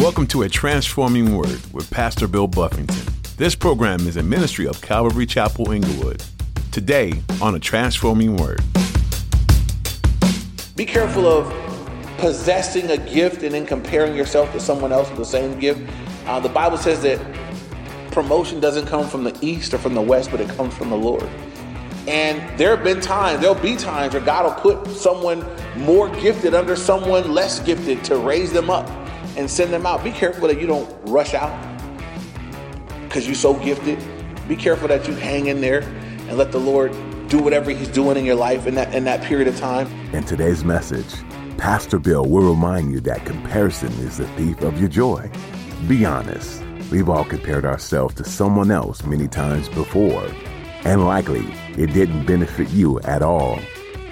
Welcome to A Transforming Word with Pastor Bill Buffington. This program is a ministry of Calvary Chapel Inglewood. Today on A Transforming Word. Be careful of possessing a gift and then comparing yourself to someone else with the same gift. Uh, the Bible says that promotion doesn't come from the east or from the west, but it comes from the Lord. And there have been times, there'll be times where God will put someone more gifted under someone less gifted to raise them up and send them out. Be careful that you don't rush out because you're so gifted. Be careful that you hang in there and let the Lord do whatever He's doing in your life in that in that period of time. In today's message, Pastor Bill will remind you that comparison is the thief of your joy. Be honest. We've all compared ourselves to someone else many times before, and likely it didn't benefit you at all.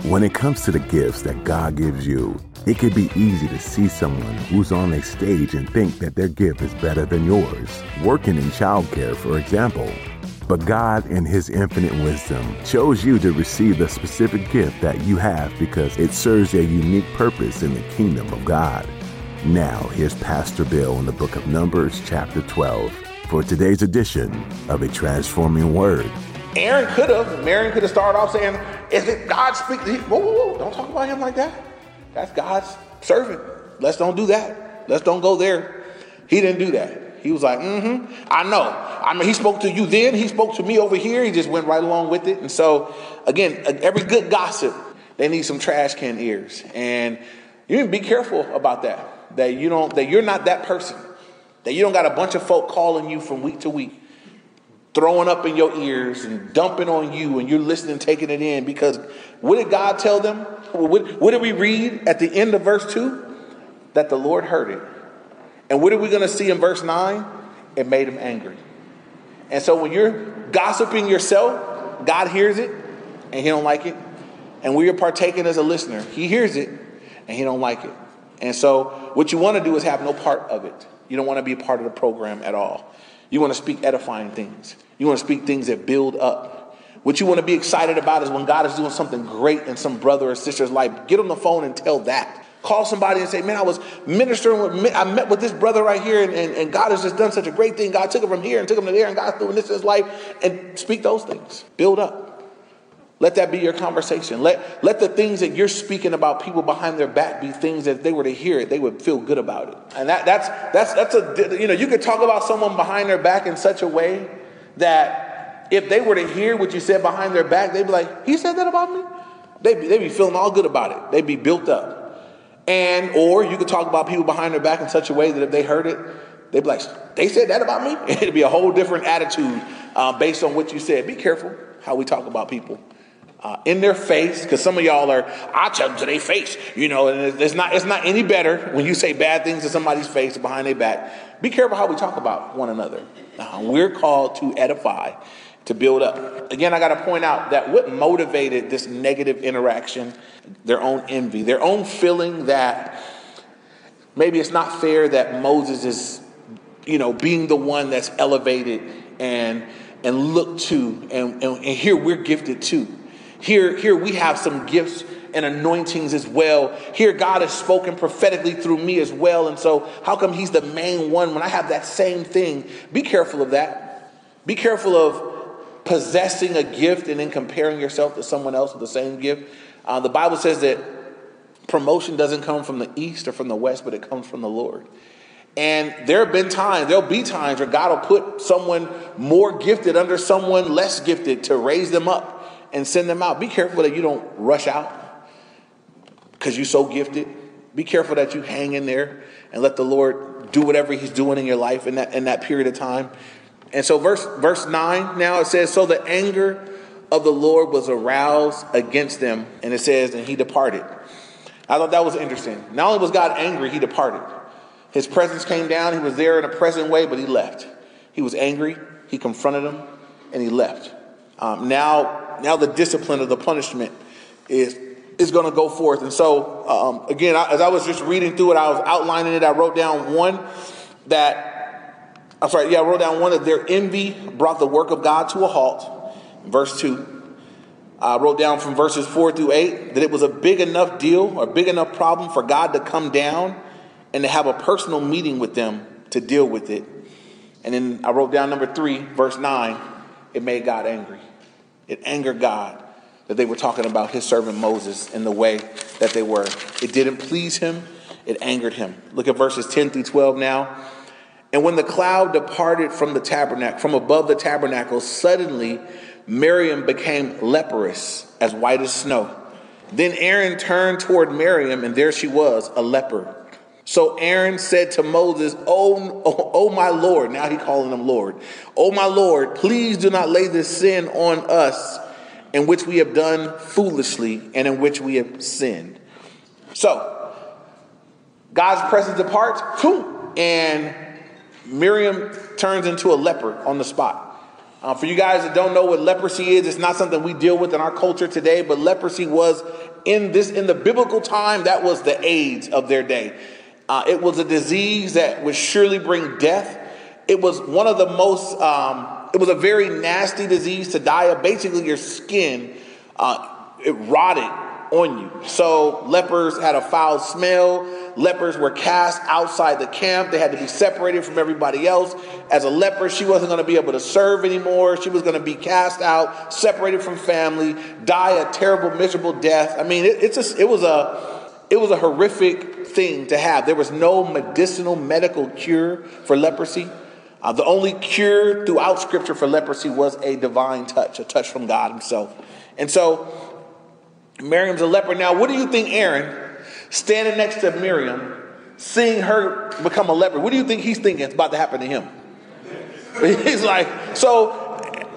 When it comes to the gifts that God gives you, it could be easy to see someone who's on a stage and think that their gift is better than yours. Working in childcare, for example. But God, in His infinite wisdom, chose you to receive the specific gift that you have because it serves a unique purpose in the kingdom of God. Now, here's Pastor Bill in the book of Numbers, chapter 12, for today's edition of A Transforming Word. Aaron could have, Miriam could have started off saying, Is it God speaking? Whoa, whoa, whoa, don't talk about him like that. That's God's servant. Let's don't do that. Let's don't go there. He didn't do that. He was like, mm-hmm, I know. I mean, he spoke to you then. He spoke to me over here. He just went right along with it. And so, again, every good gossip, they need some trash can ears. And you need to be careful about that. That you don't, that you're not that person. That you don't got a bunch of folk calling you from week to week, throwing up in your ears and dumping on you, and you're listening, taking it in. Because what did God tell them? What, what did we read at the end of verse 2? That the Lord heard it. And what are we going to see in verse 9? It made him angry. And so when you're gossiping yourself, God hears it and he don't like it. And when you're partaking as a listener, he hears it and he don't like it. And so what you want to do is have no part of it. You don't want to be a part of the program at all. You want to speak edifying things. You want to speak things that build up. What you want to be excited about is when God is doing something great in some brother or sister's life. Get on the phone and tell that. Call somebody and say, Man, I was ministering with, I met with this brother right here, and, and, and God has just done such a great thing. God took him from here and took him to there, and God's doing this in his life. And speak those things. Build up. Let that be your conversation. Let, let the things that you're speaking about people behind their back be things that if they were to hear it, they would feel good about it. And that, that's, that's, that's a, you know, you could talk about someone behind their back in such a way that if they were to hear what you said behind their back, they'd be like, he said that about me? They'd be, they'd be feeling all good about it. They'd be built up. And, or you could talk about people behind their back in such a way that if they heard it, they'd be like, they said that about me? It'd be a whole different attitude uh, based on what you said. Be careful how we talk about people uh, in their face, because some of y'all are, I tell them to their face, you know, and it's not, it's not any better when you say bad things to somebody's face behind their back. Be careful how we talk about one another. Uh, we're called to edify, to build up. Again, I got to point out that what motivated this negative interaction, their own envy, their own feeling that maybe it's not fair that Moses is, you know, being the one that's elevated and and looked to, and, and, and here we're gifted too. Here, here we have some gifts and anointings as well. Here, God has spoken prophetically through me as well. And so, how come He's the main one when I have that same thing? Be careful of that. Be careful of possessing a gift and then comparing yourself to someone else with the same gift. Uh, the Bible says that promotion doesn't come from the east or from the west, but it comes from the Lord. And there have been times, there'll be times where God will put someone more gifted under someone less gifted to raise them up and send them out. Be careful that you don't rush out because you're so gifted. Be careful that you hang in there and let the Lord do whatever He's doing in your life in that in that period of time. And so verse verse 9 now it says, So the anger of the Lord was aroused against them, and it says, and he departed. I thought that was interesting. Not only was God angry, he departed. His presence came down, he was there in a present way, but he left. He was angry, he confronted them, and he left. Um, now now the discipline of the punishment is is going to go forth. And so, um, again, I, as I was just reading through it, I was outlining it. I wrote down one that, I'm sorry, yeah, I wrote down one that their envy brought the work of God to a halt. Verse 2. I wrote down from verses 4 through 8 that it was a big enough deal or big enough problem for God to come down and to have a personal meeting with them to deal with it. And then I wrote down number three, verse nine, it made God angry. It angered God that they were talking about his servant Moses in the way that they were. It didn't please him, it angered him. Look at verses 10 through 12 now. And when the cloud departed from the tabernacle, from above the tabernacle, suddenly Miriam became leprous, as white as snow. Then Aaron turned toward Miriam, and there she was, a leper. So Aaron said to Moses, oh, oh, oh, my Lord, now he calling him Lord. Oh, my Lord, please do not lay this sin on us in which we have done foolishly and in which we have sinned. So, God's presence departs, boom, and Miriam turns into a leper on the spot. Uh, for you guys that don't know what leprosy is, it's not something we deal with in our culture today, but leprosy was in this in the biblical time that was the AIDS of their day. Uh, it was a disease that would surely bring death. It was one of the most. Um, it was a very nasty disease to die of. Basically, your skin uh, it rotted on you. So lepers had a foul smell. Lepers were cast outside the camp. They had to be separated from everybody else. As a leper, she wasn't going to be able to serve anymore. She was going to be cast out, separated from family, die a terrible, miserable death. I mean, it, it's a, it was a it was a horrific thing to have. There was no medicinal medical cure for leprosy. Uh, the only cure throughout Scripture for leprosy was a divine touch, a touch from God Himself. And so Miriam's a leper. Now, what do you think Aaron, standing next to Miriam, seeing her become a leper, what do you think he's thinking is about to happen to him? He's like, so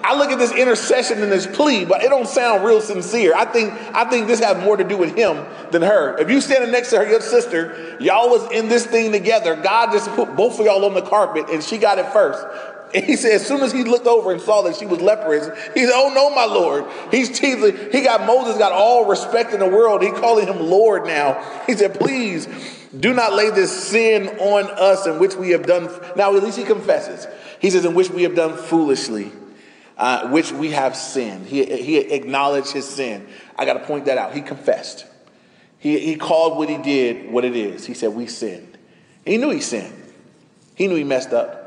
I look at this intercession and this plea, but it don't sound real sincere. I think I think this has more to do with him than her. If you standing next to her, your sister, y'all was in this thing together. God just put both of y'all on the carpet, and she got it first. And he said, as soon as he looked over and saw that she was leprous, he said, Oh no, my Lord. He's teasing. He got Moses got all respect in the world. He calling him Lord now. He said, Please do not lay this sin on us in which we have done. Now, at least he confesses. He says, In which we have done foolishly, uh, which we have sinned. He, he acknowledged his sin. I got to point that out. He confessed. He, he called what he did what it is. He said, We sinned. He knew he sinned. He knew he messed up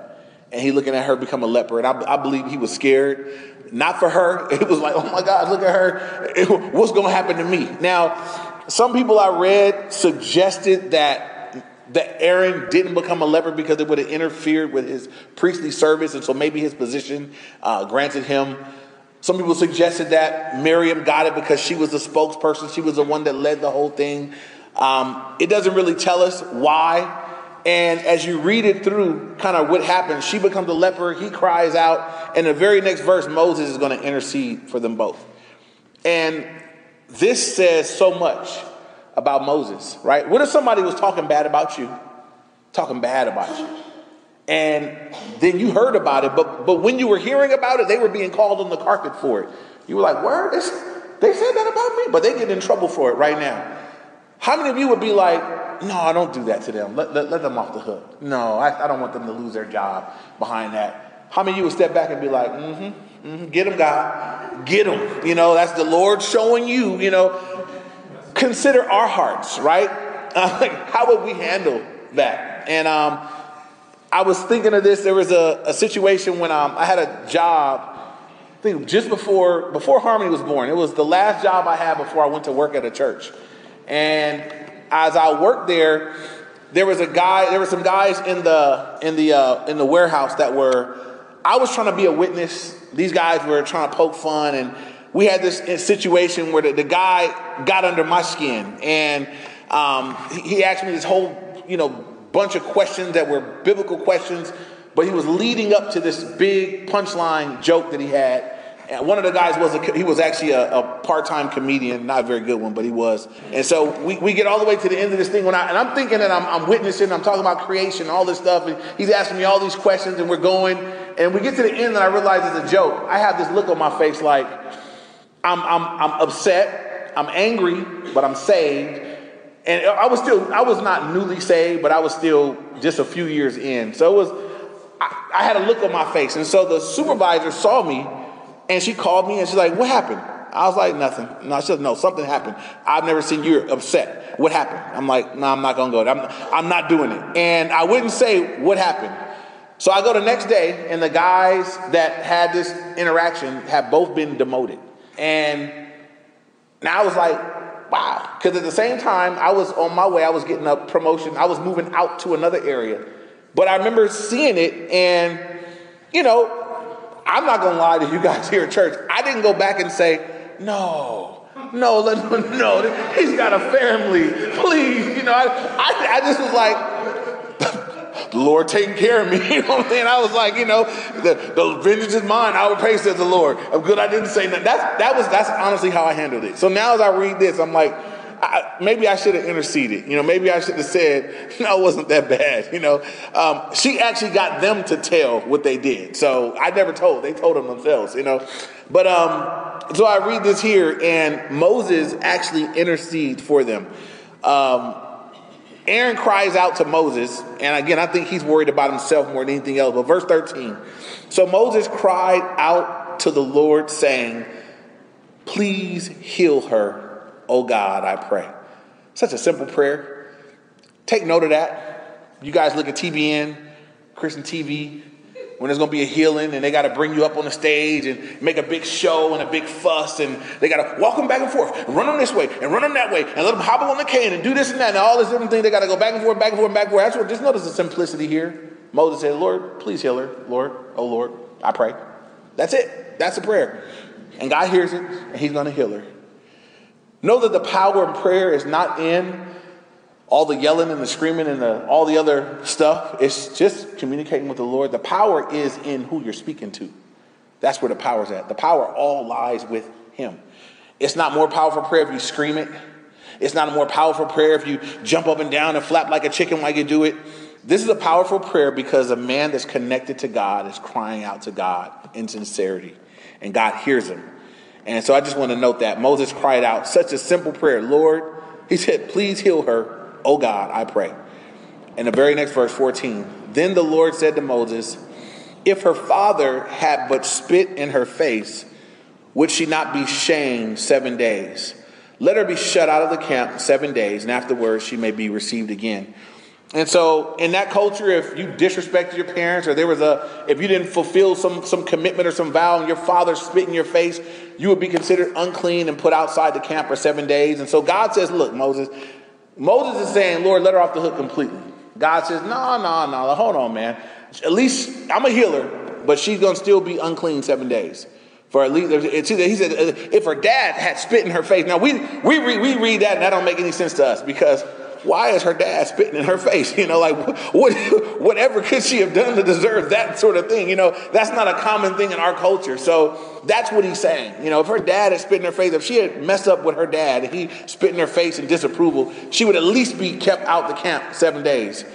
and he looking at her become a leper. And I, I believe he was scared, not for her. It was like, oh my God, look at her. What's going to happen to me? Now, some people I read suggested that that Aaron didn't become a leper because it would have interfered with his priestly service, and so maybe his position uh, granted him. Some people suggested that Miriam got it because she was the spokesperson. She was the one that led the whole thing. Um, it doesn't really tell us why and as you read it through, kind of what happens, she becomes a leper, he cries out, and the very next verse, Moses is going to intercede for them both. And this says so much about Moses, right? What if somebody was talking bad about you? Talking bad about you. And then you heard about it, but, but when you were hearing about it, they were being called on the carpet for it. You were like, word? They said that about me, but they get in trouble for it right now. How many of you would be like, no, I don't do that to them. Let, let, let them off the hook. No, I, I, don't want them to lose their job behind that. How many of you would step back and be like, mm-hmm, mm-hmm get them, God. Get them. You know, that's the Lord showing you, you know. Consider our hearts, right? Uh, how would we handle that? And um, I was thinking of this. There was a, a situation when um, I had a job I think just before before Harmony was born. It was the last job I had before I went to work at a church. And as I worked there, there was a guy, there were some guys in the in the uh, in the warehouse that were. I was trying to be a witness. These guys were trying to poke fun, and we had this situation where the, the guy got under my skin, and um, he, he asked me this whole, you know, bunch of questions that were biblical questions, but he was leading up to this big punchline joke that he had and one of the guys was a, he was actually a, a, part-time comedian, not a very good one, but he was. And so we, we get all the way to the end of this thing when I and I'm thinking that I'm, I'm witnessing, I'm talking about creation, all this stuff, and he's asking me all these questions, and we're going, and we get to the end, and I realize it's a joke. I have this look on my face like I'm I'm I'm upset, I'm angry, but I'm saved. And I was still I was not newly saved, but I was still just a few years in. So it was I, I had a look on my face, and so the supervisor saw me and she called me and she's like, What happened? I was like, nothing. No, she said, no, something happened. I've never seen you upset. What happened? I'm like, no, I'm not going to go. I'm, I'm not doing it. And I wouldn't say what happened. So I go the next day, and the guys that had this interaction have both been demoted. And now I was like, wow. Because at the same time, I was on my way, I was getting a promotion, I was moving out to another area. But I remember seeing it, and, you know, I'm not gonna lie to you guys here at church. I didn't go back and say, no, no, no, he's got a family. Please, you know, I, I, I just was like, the Lord taking care of me. You know what I'm saying? I was like, you know, the, the vengeance is mine. I will pay, says the Lord. I'm good. I didn't say that. That's, that was, that's honestly how I handled it. So now as I read this, I'm like, I, maybe I should have interceded. You know, maybe I should have said, no, it wasn't that bad. You know, um, she actually got them to tell what they did. So I never told. They told them themselves, you know. But um, so I read this here, and Moses actually intercedes for them. Um, Aaron cries out to Moses, and again, I think he's worried about himself more than anything else. But verse 13 So Moses cried out to the Lord, saying, Please heal her Oh God, I pray. Such a simple prayer. Take note of that. You guys look at TBN, Christian TV, when there's going to be a healing and they got to bring you up on the stage and make a big show and a big fuss and they got to walk them back and forth and run them this way and run them that way and let them hobble on the cane and do this and that and all this different thing. They got to go back and forth, back and forth, back and forth. That's what, just notice the simplicity here. Moses said, Lord, please heal her. Lord, oh Lord, I pray. That's it. That's a prayer. And God hears it and he's going to heal her. Know that the power of prayer is not in all the yelling and the screaming and the, all the other stuff. It's just communicating with the Lord. The power is in who you're speaking to. That's where the power's at. The power all lies with Him. It's not more powerful prayer if you scream it. It's not a more powerful prayer if you jump up and down and flap like a chicken while you do it. This is a powerful prayer because a man that's connected to God is crying out to God in sincerity, and God hears him. And so I just want to note that Moses cried out such a simple prayer Lord, he said, please heal her, oh God, I pray. In the very next verse, 14, then the Lord said to Moses, If her father had but spit in her face, would she not be shamed seven days? Let her be shut out of the camp seven days, and afterwards she may be received again. And so, in that culture, if you disrespected your parents, or there was a, if you didn't fulfill some, some commitment or some vow, and your father spit in your face, you would be considered unclean and put outside the camp for seven days. And so God says, Look, Moses, Moses is saying, Lord, let her off the hook completely. God says, No, no, no, hold on, man. At least I'm a healer, but she's going to still be unclean seven days. For at least, he said, if her dad had spit in her face. Now, we, we, we read that, and that don't make any sense to us because why is her dad spitting in her face? You know, like what, whatever could she have done to deserve that sort of thing? You know, that's not a common thing in our culture. So that's what he's saying. You know, if her dad had spit in her face, if she had messed up with her dad and he spit in her face in disapproval, she would at least be kept out the camp seven days.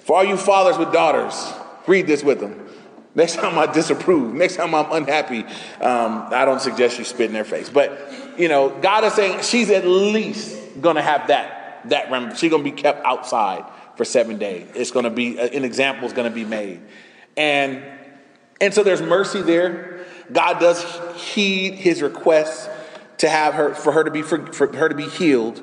For all you fathers with daughters, read this with them. Next time I disapprove, next time I'm unhappy, um, I don't suggest you spit in their face. But, you know, God is saying she's at least going to have that that remedy. She's going to be kept outside for seven days. It's going to be an example is going to be made, and and so there's mercy there. God does heed His request to have her for her to be for, for her to be healed.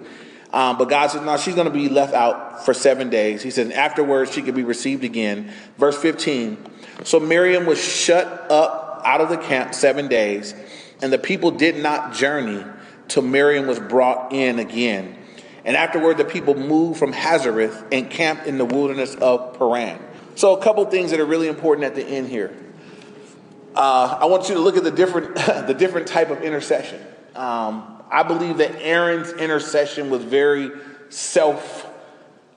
Um, but God says, no, she's going to be left out for seven days. He says, afterwards, she could be received again. Verse 15. So Miriam was shut up out of the camp seven days, and the people did not journey till Miriam was brought in again. And afterward, the people moved from Hazeroth and camped in the wilderness of Paran. So, a couple things that are really important at the end here. Uh, I want you to look at the different, the different type of intercession. Um, I believe that Aaron's intercession was very self.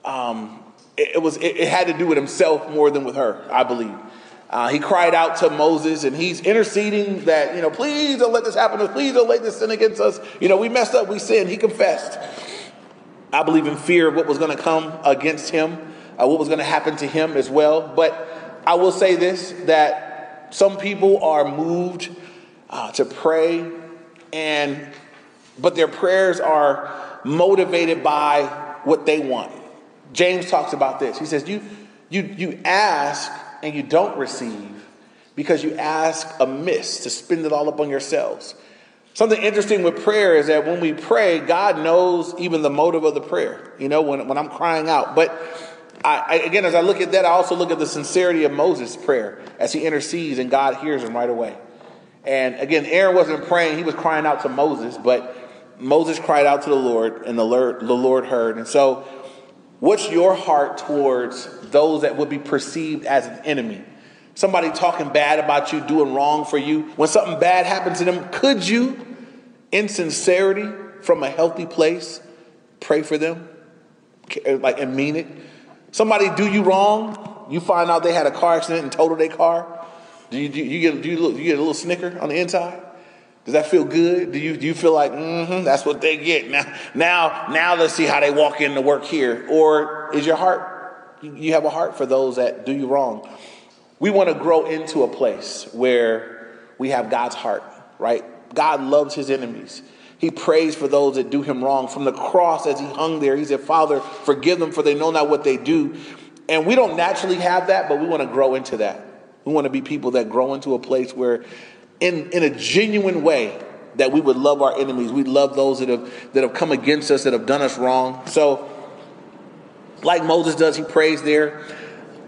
Um, it, it, was. It, it, had to do with himself more than with her. I believe. Uh, he cried out to Moses, and he's interceding that you know, please don't let this happen to us. Please don't let this sin against us. You know, we messed up. We sinned. He confessed. I believe in fear of what was going to come against him, uh, what was going to happen to him as well. But I will say this that some people are moved uh, to pray, and but their prayers are motivated by what they want. James talks about this. He says, You, you, you ask and you don't receive because you ask amiss to spend it all up on yourselves. Something interesting with prayer is that when we pray, God knows even the motive of the prayer, you know, when, when I'm crying out. But I, I, again, as I look at that, I also look at the sincerity of Moses' prayer as he intercedes and God hears him right away. And again, Aaron wasn't praying, he was crying out to Moses, but Moses cried out to the Lord, and the Lord, the Lord heard. And so, what's your heart towards those that would be perceived as an enemy? Somebody talking bad about you, doing wrong for you. When something bad happens to them, could you, in sincerity, from a healthy place, pray for them? Like, and mean it? Somebody do you wrong, you find out they had a car accident and totaled their car. Do you, do you, get, do you, look, you get a little snicker on the inside? Does that feel good? Do you, do you feel like, mm-hmm, that's what they get? Now, now, now let's see how they walk into work here. Or is your heart, you have a heart for those that do you wrong? We want to grow into a place where we have God's heart, right? God loves his enemies. He prays for those that do him wrong. From the cross, as he hung there, he said, Father, forgive them, for they know not what they do. And we don't naturally have that, but we want to grow into that. We want to be people that grow into a place where, in, in a genuine way, that we would love our enemies. We love those that have that have come against us, that have done us wrong. So, like Moses does, he prays there.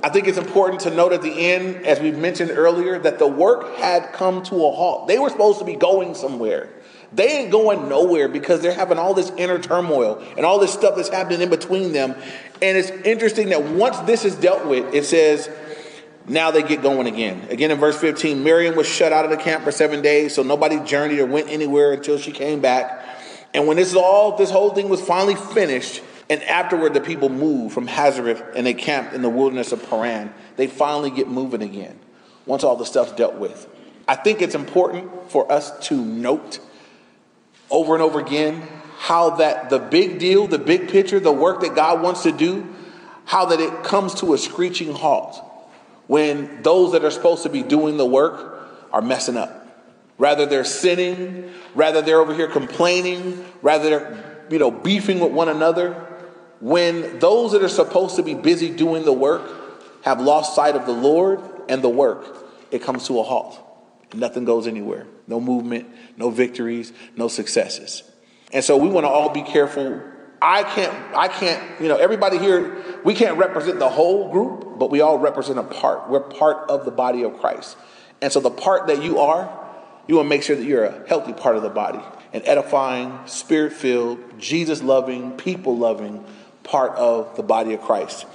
I think it's important to note at the end, as we mentioned earlier, that the work had come to a halt. They were supposed to be going somewhere. They ain't going nowhere because they're having all this inner turmoil and all this stuff that's happening in between them. And it's interesting that once this is dealt with, it says now they get going again. Again in verse 15, Miriam was shut out of the camp for seven days, so nobody journeyed or went anywhere until she came back. And when this is all, this whole thing was finally finished, and afterward the people moved from Hazeroth and they camped in the wilderness of Paran. They finally get moving again once all the stuff's dealt with. I think it's important for us to note over and over again how that the big deal, the big picture, the work that God wants to do, how that it comes to a screeching halt when those that are supposed to be doing the work are messing up. Rather they're sinning, rather they're over here complaining, rather they're you know beefing with one another. When those that are supposed to be busy doing the work have lost sight of the Lord and the work, it comes to a halt. Nothing goes anywhere. No movement, no victories, no successes. And so we want to all be careful I can't, I can't, you know, everybody here, we can't represent the whole group, but we all represent a part. We're part of the body of Christ. And so the part that you are, you want to make sure that you're a healthy part of the body, an edifying, spirit filled, Jesus loving, people loving part of the body of Christ.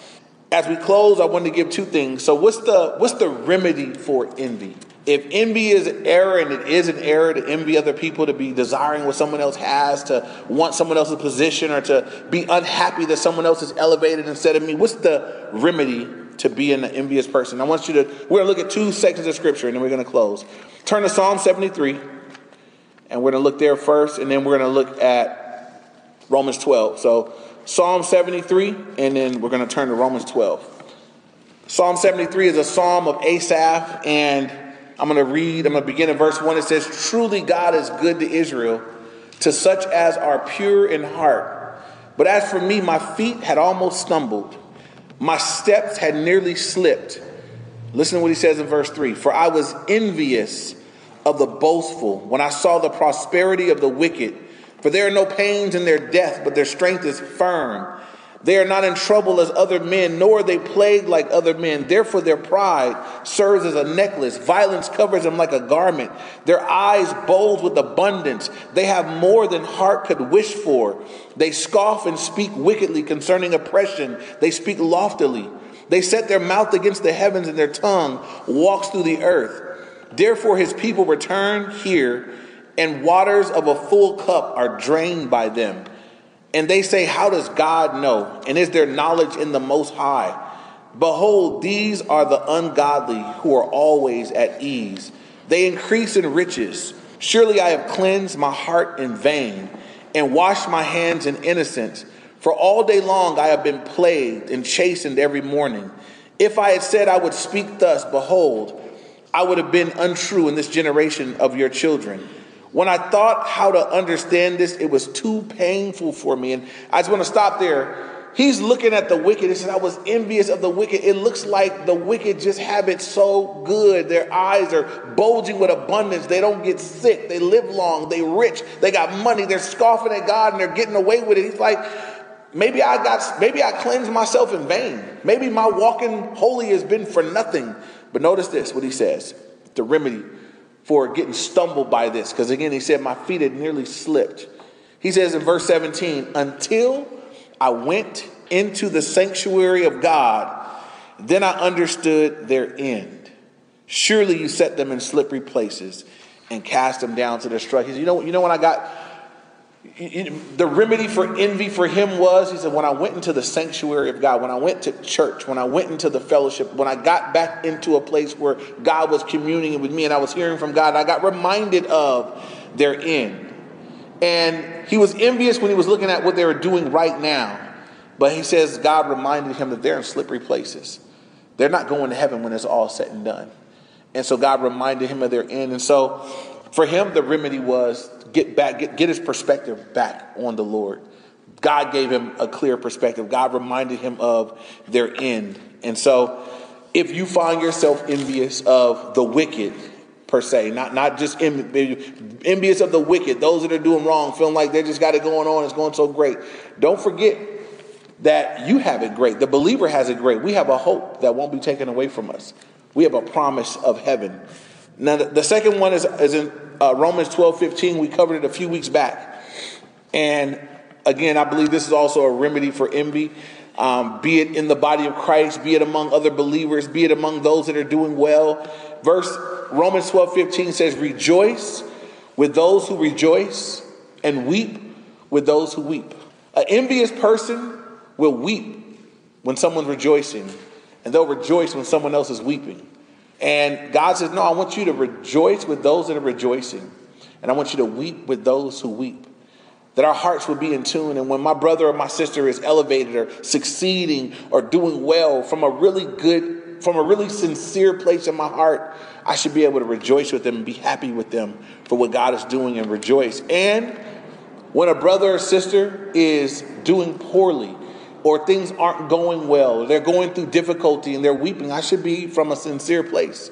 As we close, I want to give two things. So what's the what's the remedy for envy? if envy is an error and it is an error to envy other people, to be desiring what someone else has, to want someone else's position, or to be unhappy that someone else is elevated instead of me, what's the remedy to be an envious person? I want you to, we're going to look at two sections of scripture and then we're going to close. Turn to Psalm 73, and we're going to look there first, and then we're going to look at Romans 12. So, Psalm 73, and then we're going to turn to Romans 12. Psalm 73 is a psalm of Asaph, and I'm going to read, I'm going to begin in verse 1. It says, Truly God is good to Israel, to such as are pure in heart. But as for me, my feet had almost stumbled, my steps had nearly slipped. Listen to what he says in verse 3 For I was envious of the boastful when I saw the prosperity of the wicked. For there are no pains in their death, but their strength is firm. They are not in trouble as other men, nor are they plagued like other men. Therefore, their pride serves as a necklace. Violence covers them like a garment. Their eyes bulge with abundance. They have more than heart could wish for. They scoff and speak wickedly concerning oppression. They speak loftily. They set their mouth against the heavens, and their tongue walks through the earth. Therefore, his people return here, and waters of a full cup are drained by them. And they say, How does God know? And is there knowledge in the Most High? Behold, these are the ungodly who are always at ease. They increase in riches. Surely I have cleansed my heart in vain and washed my hands in innocence. For all day long I have been plagued and chastened every morning. If I had said I would speak thus, behold, I would have been untrue in this generation of your children. When I thought how to understand this, it was too painful for me. And I just want to stop there. He's looking at the wicked. He says, I was envious of the wicked. It looks like the wicked just have it so good. Their eyes are bulging with abundance. They don't get sick. They live long. They rich. They got money. They're scoffing at God and they're getting away with it. He's like, maybe I got, maybe I cleansed myself in vain. Maybe my walking holy has been for nothing. But notice this, what he says, the remedy for getting stumbled by this. Because again, he said, my feet had nearly slipped. He says in verse 17, until I went into the sanctuary of God, then I understood their end. Surely you set them in slippery places and cast them down to destruction. You know, you know when I got the remedy for envy for him was he said when i went into the sanctuary of god when i went to church when i went into the fellowship when i got back into a place where god was communing with me and i was hearing from god i got reminded of their end. And he was envious when he was looking at what they were doing right now. But he says god reminded him that they're in slippery places. They're not going to heaven when it's all said and done. And so god reminded him of their end. And so for him the remedy was get back, get, get his perspective back on the Lord. God gave him a clear perspective. God reminded him of their end. And so, if you find yourself envious of the wicked, per se, not, not just envious of the wicked, those that are doing wrong, feeling like they just got it going on, it's going so great, don't forget that you have it great. The believer has it great. We have a hope that won't be taken away from us. We have a promise of heaven. Now, the, second one is, is in uh, Romans 12 15. We covered it a few weeks back. And again, I believe this is also a remedy for envy, um, be it in the body of Christ, be it among other believers, be it among those that are doing well. Verse Romans 12 15 says, Rejoice with those who rejoice and weep with those who weep. An envious person will weep when someone's rejoicing, and they'll rejoice when someone else is weeping. And God says, No, I want you to rejoice with those that are rejoicing. And I want you to weep with those who weep. That our hearts would be in tune. And when my brother or my sister is elevated or succeeding or doing well from a really good, from a really sincere place in my heart, I should be able to rejoice with them and be happy with them for what God is doing and rejoice. And when a brother or sister is doing poorly, or things aren't going well, they're going through difficulty and they're weeping, I should be from a sincere place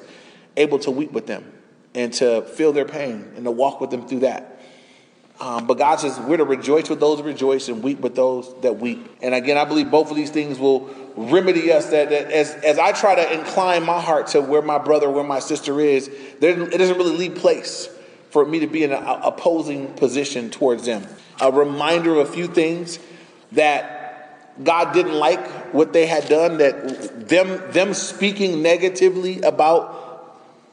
able to weep with them and to feel their pain and to walk with them through that. Um, but God says we're to rejoice with those that rejoice and weep with those that weep. And again, I believe both of these things will remedy us. That, that as, as I try to incline my heart to where my brother, where my sister is, there, it doesn't really leave place for me to be in an opposing position towards them. A reminder of a few things that God didn't like what they had done, that them, them speaking negatively about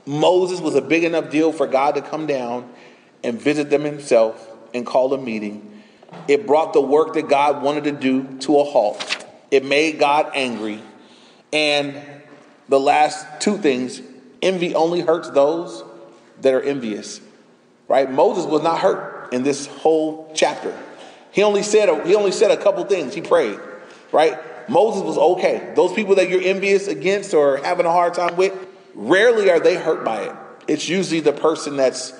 Moses was a big enough deal for God to come down and visit them himself and call a meeting. It brought the work that God wanted to do to a halt. It made God angry. And the last two things envy only hurts those that are envious. Right? Moses was not hurt in this whole chapter. He only said he only said a couple things. He prayed right? Moses was okay. Those people that you're envious against or having a hard time with, rarely are they hurt by it. It's usually the person that's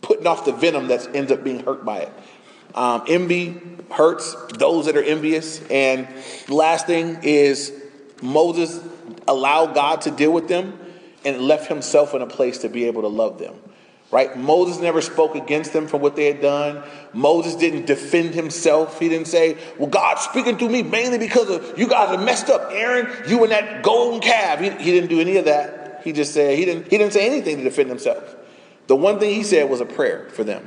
putting off the venom that ends up being hurt by it. Um, envy hurts those that are envious. And the last thing is Moses allowed God to deal with them and left himself in a place to be able to love them right? Moses never spoke against them for what they had done. Moses didn't defend himself. He didn't say, Well, God's speaking to me mainly because of you guys are messed up. Aaron, you and that golden calf. He, he didn't do any of that. He just said, he didn't, he didn't say anything to defend himself. The one thing he said was a prayer for them.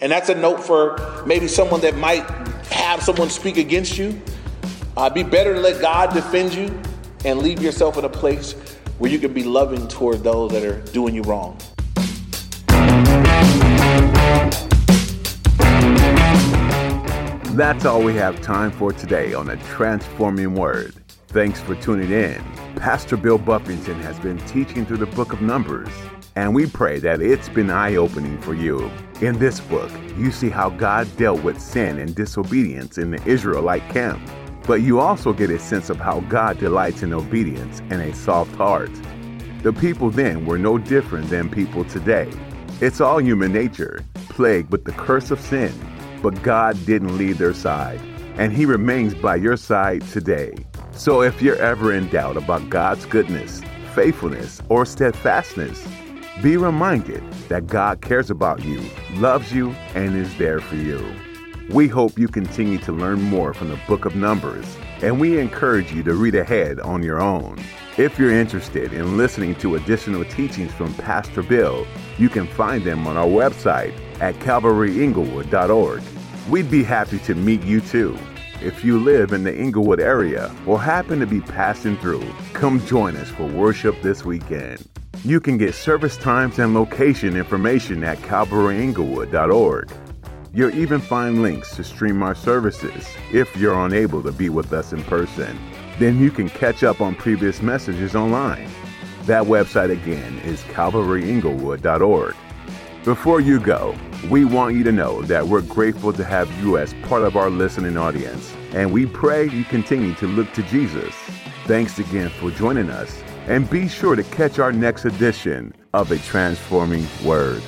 And that's a note for maybe someone that might have someone speak against you. Uh, be better to let God defend you and leave yourself in a place where you can be loving toward those that are doing you wrong. That's all we have time for today on a transforming word. Thanks for tuning in. Pastor Bill Buffington has been teaching through the book of Numbers, and we pray that it's been eye opening for you. In this book, you see how God dealt with sin and disobedience in the Israelite camp, but you also get a sense of how God delights in obedience and a soft heart. The people then were no different than people today. It's all human nature, plagued with the curse of sin but God didn't leave their side. and He remains by your side today. So if you're ever in doubt about God's goodness, faithfulness, or steadfastness, be reminded that God cares about you, loves you, and is there for you. We hope you continue to learn more from the book of Numbers, and we encourage you to read ahead on your own. If you're interested in listening to additional teachings from Pastor Bill, you can find them on our website at calvaryinglewood.org. We'd be happy to meet you too. If you live in the Inglewood area or happen to be passing through, come join us for worship this weekend. You can get service times and location information at calvaryinglewood.org. You'll even find links to stream our services if you're unable to be with us in person. Then you can catch up on previous messages online. That website again is calvaryinglewood.org. Before you go, we want you to know that we're grateful to have you as part of our listening audience, and we pray you continue to look to Jesus. Thanks again for joining us, and be sure to catch our next edition of A Transforming Word.